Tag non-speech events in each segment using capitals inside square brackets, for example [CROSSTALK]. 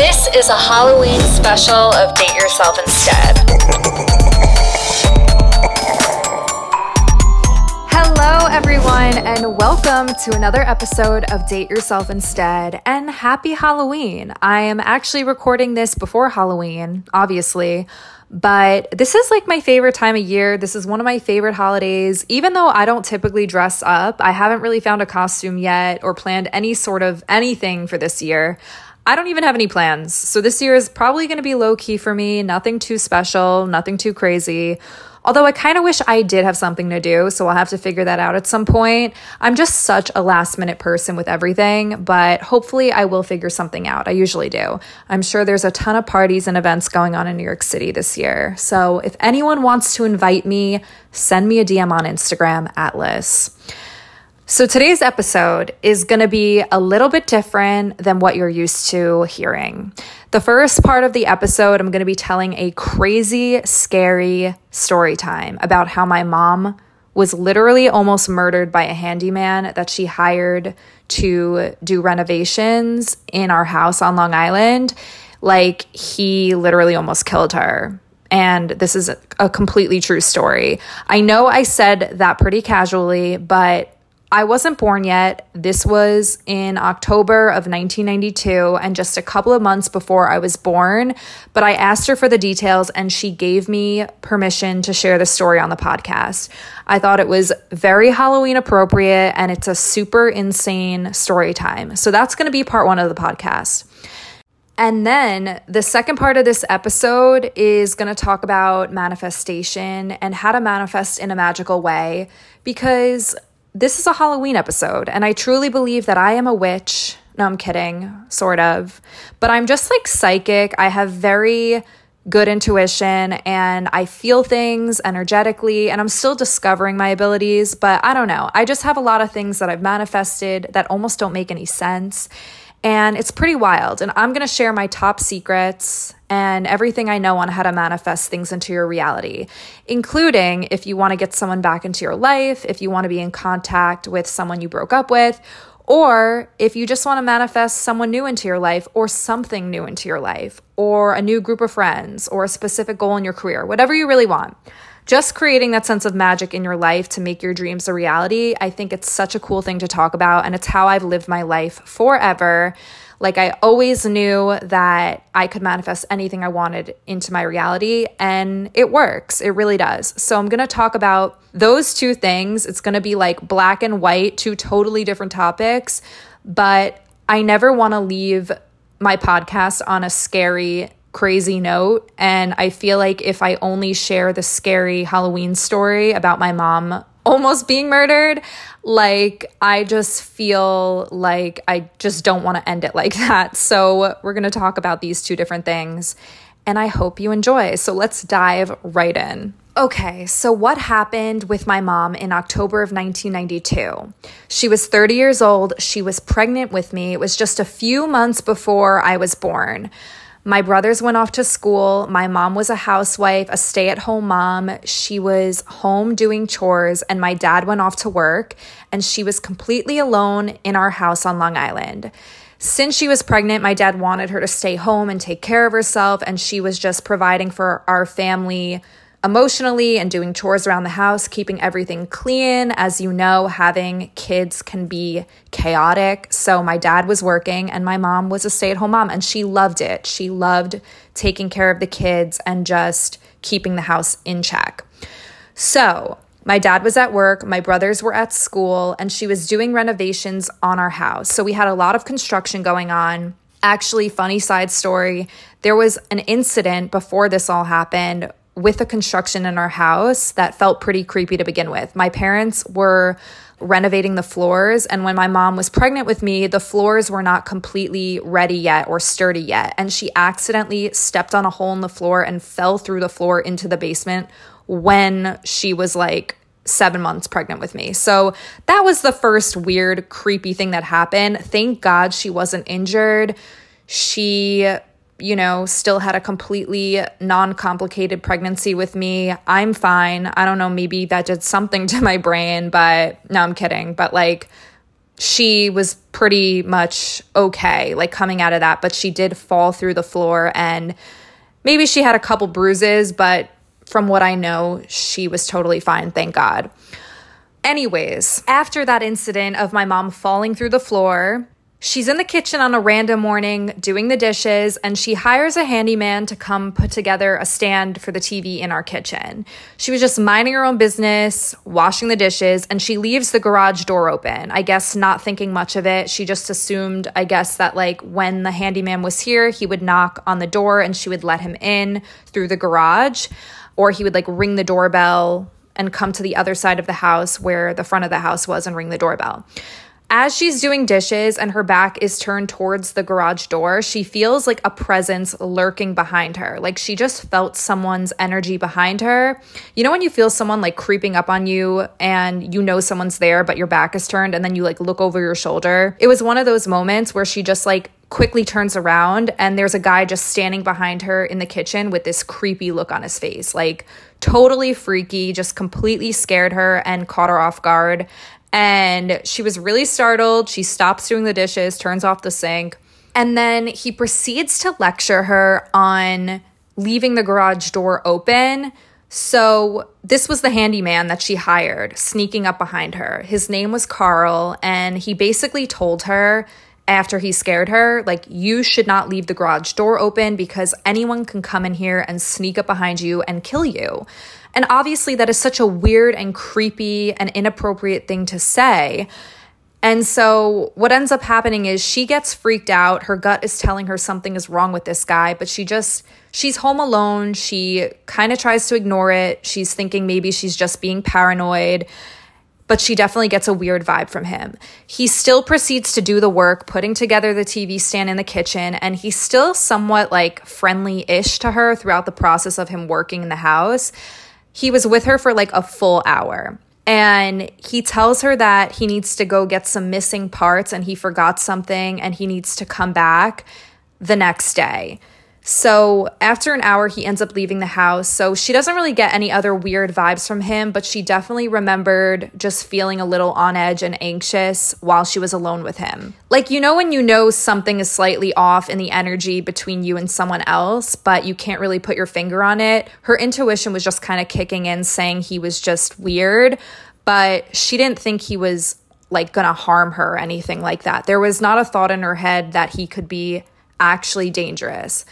This is a Halloween special of Date Yourself Instead. Hello, everyone, and welcome to another episode of Date Yourself Instead. And happy Halloween! I am actually recording this before Halloween, obviously, but this is like my favorite time of year. This is one of my favorite holidays. Even though I don't typically dress up, I haven't really found a costume yet or planned any sort of anything for this year. I don't even have any plans. So this year is probably going to be low key for me, nothing too special, nothing too crazy. Although I kind of wish I did have something to do, so I'll have to figure that out at some point. I'm just such a last minute person with everything, but hopefully I will figure something out. I usually do. I'm sure there's a ton of parties and events going on in New York City this year. So if anyone wants to invite me, send me a DM on Instagram at Lyss. So, today's episode is going to be a little bit different than what you're used to hearing. The first part of the episode, I'm going to be telling a crazy, scary story time about how my mom was literally almost murdered by a handyman that she hired to do renovations in our house on Long Island. Like, he literally almost killed her. And this is a completely true story. I know I said that pretty casually, but I wasn't born yet. This was in October of 1992 and just a couple of months before I was born. But I asked her for the details and she gave me permission to share the story on the podcast. I thought it was very Halloween appropriate and it's a super insane story time. So that's going to be part one of the podcast. And then the second part of this episode is going to talk about manifestation and how to manifest in a magical way because this is a Halloween episode, and I truly believe that I am a witch. No, I'm kidding, sort of. But I'm just like psychic. I have very good intuition and I feel things energetically, and I'm still discovering my abilities. But I don't know. I just have a lot of things that I've manifested that almost don't make any sense. And it's pretty wild. And I'm going to share my top secrets and everything I know on how to manifest things into your reality, including if you want to get someone back into your life, if you want to be in contact with someone you broke up with, or if you just want to manifest someone new into your life or something new into your life, or a new group of friends, or a specific goal in your career, whatever you really want just creating that sense of magic in your life to make your dreams a reality, I think it's such a cool thing to talk about. And it's how I've lived my life forever. Like, I always knew that I could manifest anything I wanted into my reality, and it works. It really does. So, I'm gonna talk about those two things. It's gonna be like black and white, two totally different topics, but I never wanna leave my podcast on a scary crazy note. And I feel like if I only share the scary Halloween story about my mom [LAUGHS] almost being murdered, like I just feel like I just don't want to end it like [LAUGHS] that. So we're going to talk about these two different things. And I hope you enjoy. So let's dive right in. Okay, so what happened with my mom in October of 1992? She was 30 years old. She was pregnant with me. It was just a few months before I was born. My brothers went off to school. My mom was a housewife, a stay at home mom. She was home doing chores, and my dad went off to work, and she was completely alone in our house on Long Island. Since she was pregnant, my dad wanted her to stay home and take care of herself, and she was just providing for our family emotionally and doing chores around the house, keeping everything clean. As you know, having kids can be chaotic. So my dad was working and my mom was a stay at home mom and she loved it. She loved taking care of the kids and just keeping the house in check. So my dad was at work, my brothers were at school, and she was doing renovations on our house. So we had a lot of construction going on. Actually, funny side story there was an incident before this all happened with the construction in our house that felt pretty creepy to begin with. My parents were renovating the floors, and when my mom was pregnant with me, the floors were not completely ready yet or sturdy yet. And she accidentally stepped on a hole in the floor and fell through the floor into the basement when she was like seven months pregnant with me. So that was the first weird, creepy thing that happened. Thank God she wasn't injured. She you know, still had a completely non complicated pregnancy with me. I'm fine. I don't know, maybe that did something to my brain, but no, I'm kidding. But like, she was pretty much okay, like coming out of that, but she did fall through the floor and maybe she had a couple bruises, but from what I know, she was totally fine, thank God. Anyways, after that incident of my mom falling through the floor, She's in the kitchen on a random morning doing the dishes, and she hires a handyman to come put together a stand for the TV in our kitchen. She was just minding her own business, washing the dishes, and she leaves the garage door open. I guess not thinking much of it. She just assumed, I guess, that like when the handyman was here, he would knock on the door and she would let him in through the garage, or he would like ring the doorbell and come to the other side of the house where the front of the house was and ring the doorbell. As she's doing dishes and her back is turned towards the garage door, she feels like a presence lurking behind her. Like she just felt someone's energy behind her. You know, when you feel someone like creeping up on you and you know someone's there, but your back is turned and then you like look over your shoulder? It was one of those moments where she just like quickly turns around and there's a guy just standing behind her in the kitchen with this creepy look on his face. Like, totally freaky, just completely scared her and caught her off guard. And she was really startled. She stops doing the dishes, turns off the sink, and then he proceeds to lecture her on leaving the garage door open. So, this was the handyman that she hired, sneaking up behind her. His name was Carl, and he basically told her after he scared her, like, you should not leave the garage door open because anyone can come in here and sneak up behind you and kill you. And obviously, that is such a weird and creepy and inappropriate thing to say. And so, what ends up happening is she gets freaked out. Her gut is telling her something is wrong with this guy, but she just, she's home alone. She kind of tries to ignore it. She's thinking maybe she's just being paranoid, but she definitely gets a weird vibe from him. He still proceeds to do the work, putting together the TV stand in the kitchen, and he's still somewhat like friendly ish to her throughout the process of him working in the house he was with her for like a full hour. And he tells her that he needs to go get some missing parts and he forgot something and he needs to come back the next day. So after an hour, he ends up leaving the house. So she doesn't really get any other weird vibes from him, but she definitely remembered just feeling a little on edge and anxious while she was alone with him. Like, you know, when you know something is slightly off in the energy between you and someone else, but you can't really put your finger on it. Her intuition was just kind of kicking in, saying he was just weird, but she didn't think he was like gonna harm her or anything like that. There was not a thought in her head that he could be actually dangerous.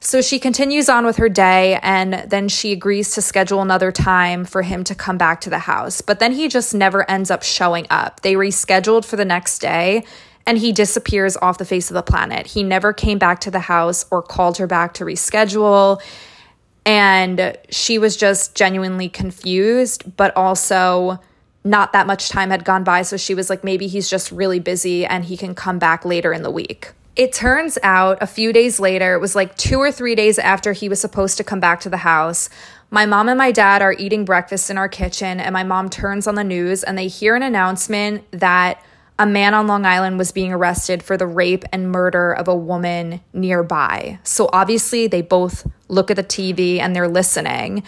So she continues on with her day and then she agrees to schedule another time for him to come back to the house. But then he just never ends up showing up. They rescheduled for the next day and he disappears off the face of the planet. He never came back to the house or called her back to reschedule. And she was just genuinely confused, but also not that much time had gone by. So she was like, maybe he's just really busy and he can come back later in the week. It turns out a few days later, it was like two or three days after he was supposed to come back to the house. My mom and my dad are eating breakfast in our kitchen, and my mom turns on the news and they hear an announcement that a man on Long Island was being arrested for the rape and murder of a woman nearby. So obviously, they both look at the TV and they're listening.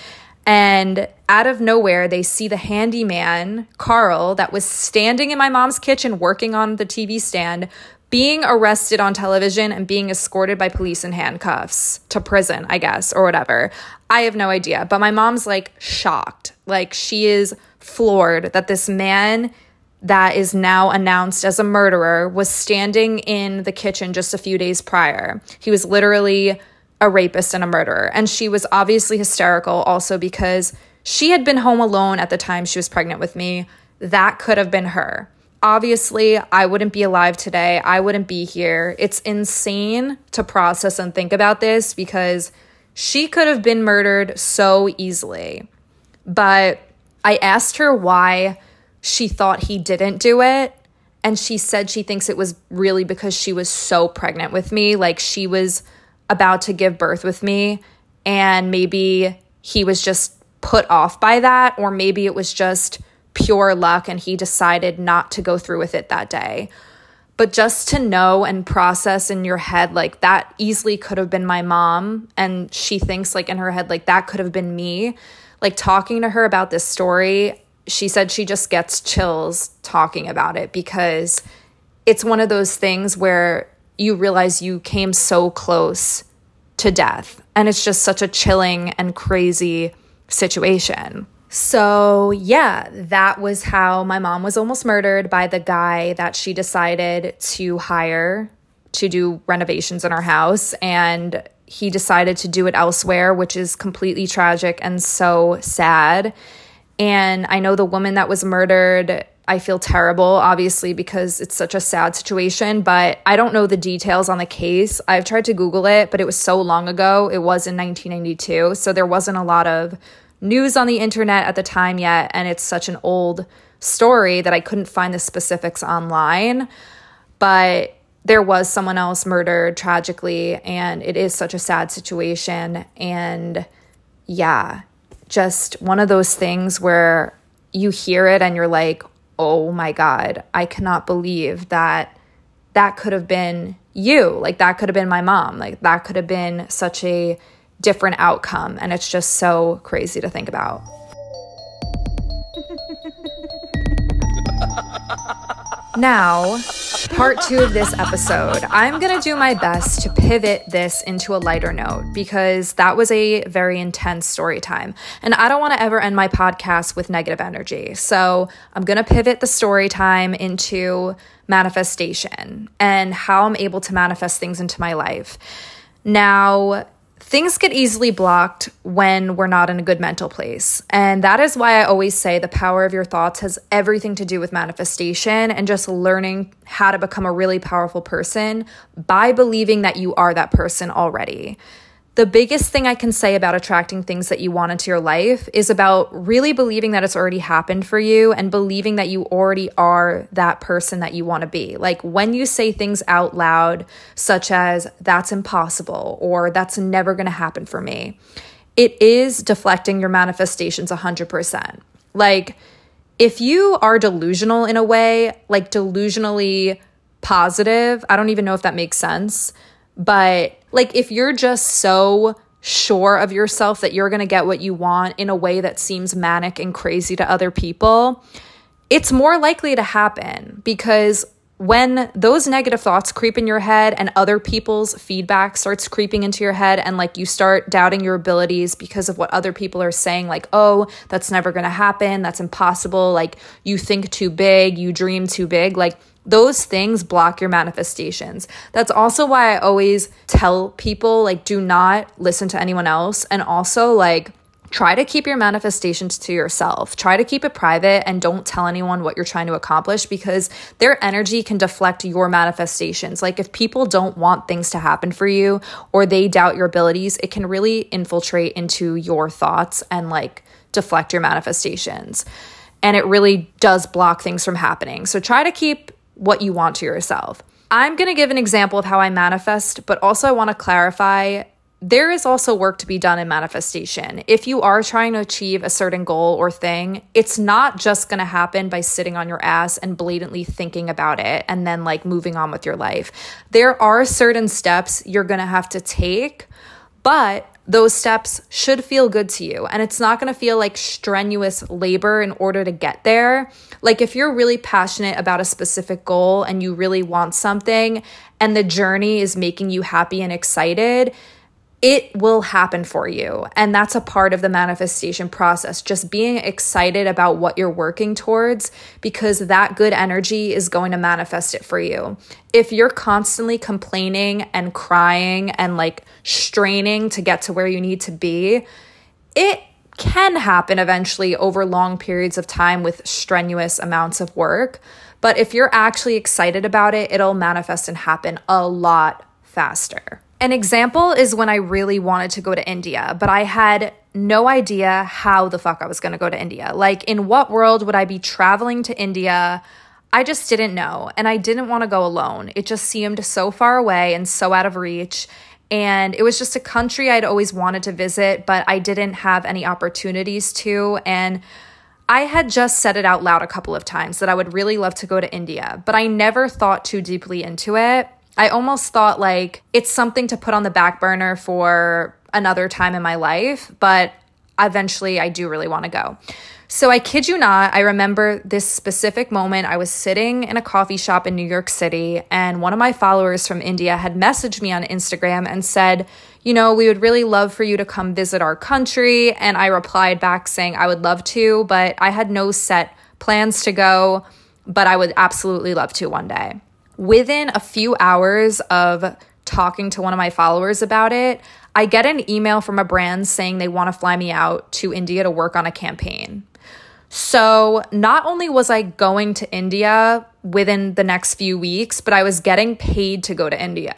And out of nowhere, they see the handyman, Carl, that was standing in my mom's kitchen working on the TV stand, being arrested on television and being escorted by police in handcuffs to prison, I guess, or whatever. I have no idea. But my mom's like shocked. Like she is floored that this man that is now announced as a murderer was standing in the kitchen just a few days prior. He was literally a rapist and a murderer. And she was obviously hysterical also because she had been home alone at the time she was pregnant with me. That could have been her obviously I wouldn't be alive today. I wouldn't be here. It's insane to process and think about this because she could have been murdered so easily. But I asked her why she thought he didn't do it. And she said she thinks it was really because she was so pregnant with me. Like she was about to give birth with me. And maybe he was just put off by that. Or maybe it was just pure luck and he decided not to go through with it that day. But just to know and process in your head, like that easily could have been my mom. And she thinks, like, in her head, like that could have been me. Like, talking to her about this story, she said she just gets chills talking about it because it's one of those things where you realize you came so close to death. And it's just such a chilling and crazy situation. So, yeah, that was how my mom was almost murdered by the guy that she decided to hire to do renovations in our house. And he decided to do it elsewhere, which is completely tragic and so sad. And I know the woman that was murdered I feel terrible, obviously, because it's such a sad situation, but I don't know the details on the case. I've tried to Google it, but it was so long ago. It was in 1992. So there wasn't a lot of news on the internet at the time yet. And it's such an old story that I couldn't find the specifics online. But there was someone else murdered tragically, and it is such a sad situation. And yeah, just one of those things where you hear it and you're like, oh my God, I cannot believe that that could have been you. Like, that could have been my mom. Like, that could have been such a different outcome. And it's just so crazy to think about. [LAUGHS] Now, part two of this episode, I'm gonna do my best to pivot this into a lighter note because that was a very intense story time. And I don't wanna ever end my podcast with negative energy. So I'm gonna pivot the story time into manifestation and how I'm able to manifest things into my life. Now, Things get easily blocked when we're not in a good mental place. And that is why I always say the power of your thoughts has everything to do with manifestation and just learning how to become a really powerful person by believing that you are that person already the biggest thing I can say about attracting things that you want into your life is about really believing that it's already happened for you and believing that you already are that person that you want to be. Like when you say things out loud, such as, that's impossible or that's never going to happen for me, it is deflecting your manifestations 100%. Like, if you are delusional in a way, like delusionally positive, I don't even know if that makes sense but like if you're just so sure of yourself that you're going to get what you want in a way that seems manic and crazy to other people, it's more likely to happen because when those negative thoughts creep in your head and other people's feedback starts creeping into your head and like you start doubting your abilities because of what other people are saying like oh that's never going to happen. That's impossible. Like you think too big. You dream too big. Like those things block your manifestations. That's also why I always tell people like do not listen to anyone else and also like try to keep your manifestations to yourself. Try to keep it private and don't tell anyone what you're trying to accomplish because their energy can deflect your manifestations. Like if people don't want things to happen for you or they doubt your abilities, it can really infiltrate into your thoughts and like deflect your manifestations. And it really does block things from happening. So try to keep what you want to yourself. I'm going to give an example of how I manifest, but also I want to clarify there is also work to be done in manifestation. If you are trying to achieve a certain goal or thing, it's not just going to happen by sitting on your ass and blatantly thinking about it and then like moving on with your life. There are certain steps you're going to have to take, but those steps should feel good to you. And it's not going to feel like strenuous labor in order to get there. Like if you're really passionate about a specific goal and you really want something and the journey is making you happy and excited, it will happen for you. And that's a part of the manifestation process. Just being excited about what you're working towards because that good energy is going to manifest it for you. If you're constantly complaining and crying and like straining to get to where you need to be, it can happen eventually over long periods of time with strenuous amounts of work. But if you're actually excited about it, it'll manifest and happen a lot faster. An example is when I really wanted to go to India, but I had no idea how the fuck I was gonna go to India. Like, in what world would I be traveling to India? I just didn't know. And I didn't wanna go alone. It just seemed so far away and so out of reach. And it was just a country I'd always wanted to visit, but I didn't have any opportunities to. And I had just said it out loud a couple of times that I would really love to go to India, but I never thought too deeply into it. I almost thought like it's something to put on the back burner for another time in my life, but eventually I do really want to go. So I kid you not, I remember this specific moment. I was sitting in a coffee shop in New York City, and one of my followers from India had messaged me on Instagram and said, You know, we would really love for you to come visit our country. And I replied back saying, I would love to, but I had no set plans to go, but I would absolutely love to one day. Within a few hours of talking to one of my followers about it, I get an email from a brand saying they want to fly me out to India to work on a campaign. So, not only was I going to India within the next few weeks, but I was getting paid to go to India.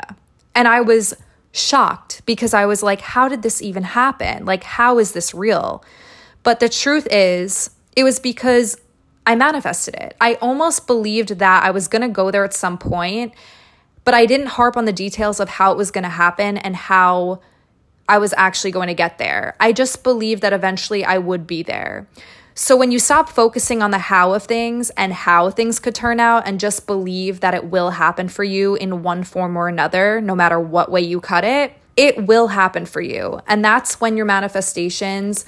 And I was shocked because I was like, how did this even happen? Like, how is this real? But the truth is, it was because I manifested it. I almost believed that I was going to go there at some point, but I didn't harp on the details of how it was going to happen and how I was actually going to get there. I just believed that eventually I would be there. So when you stop focusing on the how of things and how things could turn out and just believe that it will happen for you in one form or another, no matter what way you cut it, it will happen for you. And that's when your manifestations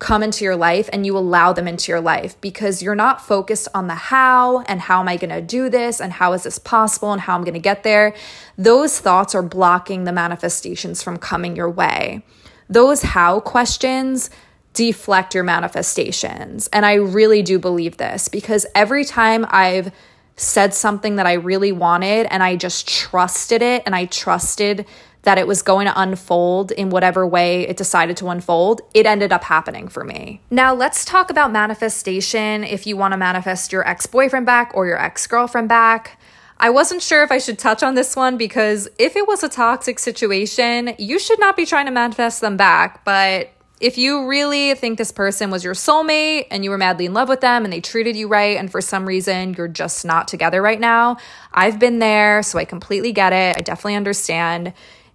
come into your life and you allow them into your life because you're not focused on the how and how am I going to do this and how is this possible and how I'm going to get there. Those thoughts are blocking the manifestations from coming your way. Those how questions deflect your manifestations. And I really do believe this because every time I've said something that I really wanted and I just trusted it and I trusted that it was going to unfold in whatever way it decided to unfold, it ended up happening for me. Now, let's talk about manifestation if you want to manifest your ex boyfriend back or your ex girlfriend back. I wasn't sure if I should touch on this one because if it was a toxic situation, you should not be trying to manifest them back. But if you really think this person was your soulmate and you were madly in love with them and they treated you right, and for some reason you're just not together right now, I've been there, so I completely get it. I definitely understand.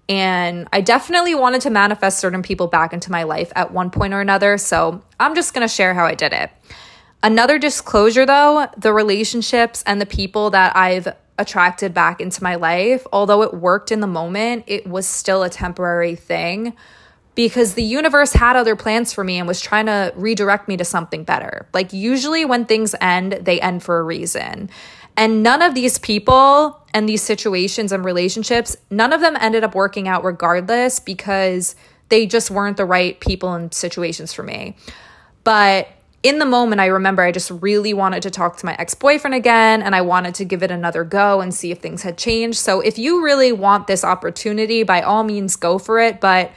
And I definitely wanted to manifest certain people back into my life at one point or another, so I'm just gonna share how I did it. Another disclosure though the relationships and the people that I've attracted back into my life, although it worked in the moment, it was still a temporary thing because the universe had other plans for me and was trying to redirect me to something better. Like, usually when things end, they end for a reason. And none of these people and these situations and relationships, none of them ended up working out regardless because they just weren't the right people and situations for me. But in the moment, I remember I just really wanted to talk to my ex boyfriend again and I wanted to give it another go and see if things had changed. So, if you really want this opportunity, by all means, go for it. But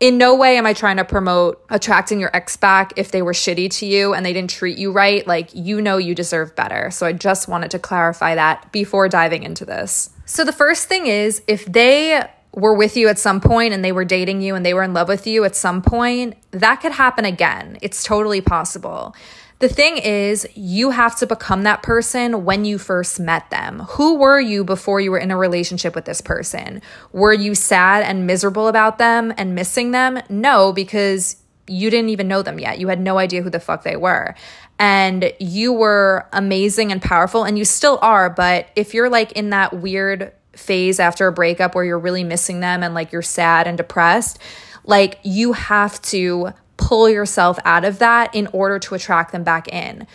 in no way am I trying to promote attracting your ex back if they were shitty to you and they didn't treat you right. Like, you know, you deserve better. So, I just wanted to clarify that before diving into this. So, the first thing is if they were with you at some point and they were dating you and they were in love with you at some point, that could happen again. It's totally possible. The thing is, you have to become that person when you first met them. Who were you before you were in a relationship with this person? Were you sad and miserable about them and missing them? No, because you didn't even know them yet. You had no idea who the fuck they were. And you were amazing and powerful, and you still are. But if you're like in that weird phase after a breakup where you're really missing them and like you're sad and depressed, like you have to pull yourself out of that in order to attract them back in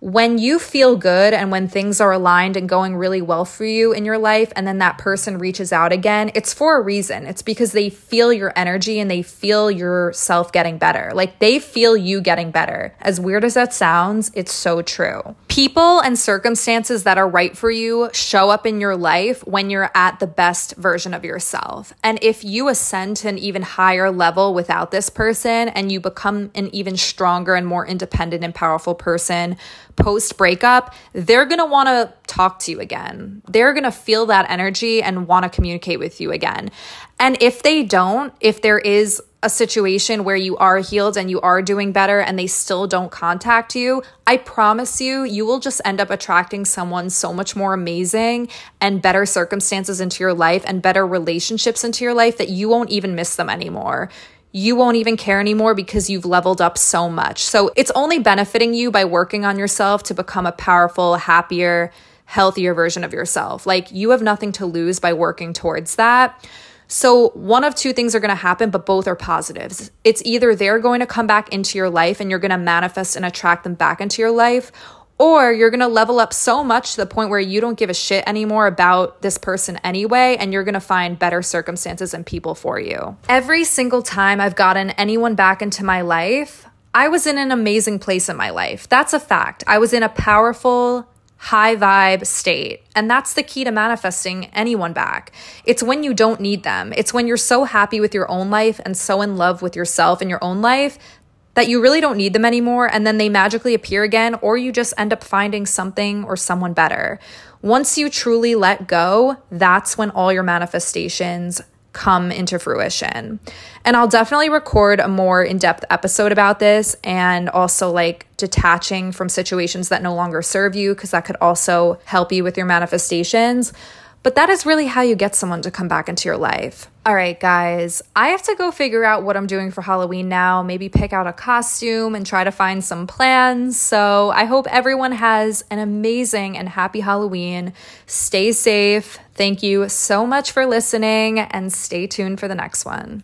when you feel good and when things are aligned and going really well for you in your life, and then that person reaches out again, it's for a reason. It's because they feel your energy and they feel yourself getting better. Like they feel you getting better. As weird as that sounds, it's so true. People and circumstances that are right for you show up in your life when you're at the best version of yourself. And if you ascend to an even higher level without this person and you become an even stronger and more independent and powerful person, post breakup, they're going to want to talk to you again. They're going to feel that energy and want to communicate with you again. And if they don't, if there is a situation where you are healed and you are doing better and they still don't contact you, I promise you, you will just end up attracting someone so much more amazing and better circumstances into your life and better relationships into your life that you won't even miss them anymore you won't even care anymore because you've leveled up so much. So it's only benefiting you by working on yourself to become a powerful, happier, healthier version of yourself. Like you have nothing to lose by working towards that. So, one of two things are going to happen, but both are positives. It's either they're going to come back into your life and you're going to manifest and attract them back into your life, or you're gonna level up so much to the point where you don't give a shit anymore about this person anyway, and you're gonna find better circumstances and people for you. Every single time I've gotten anyone back into my life, I was in an amazing place in my life. That's a fact. I was in a powerful, high vibe state. And that's the key to manifesting anyone back. It's when you don't need them. It's when you're so happy with your own life and so in love with yourself and your own life that you really don't need them anymore and then they magically appear again, or you just end up finding something or someone better. Once you truly let go, that's when all your manifestations come into fruition. And I'll definitely record a more in depth episode about this and also like detaching from situations that no longer serve you, because that could also help you with your manifestations. But that is really how you get someone to come back into your life. All right, guys, I have to go figure out what I'm doing for Halloween now, maybe pick out a costume and try to find some plans. So I hope everyone has an amazing and happy Halloween. Stay safe. Thank you so much for listening and stay tuned for the next one.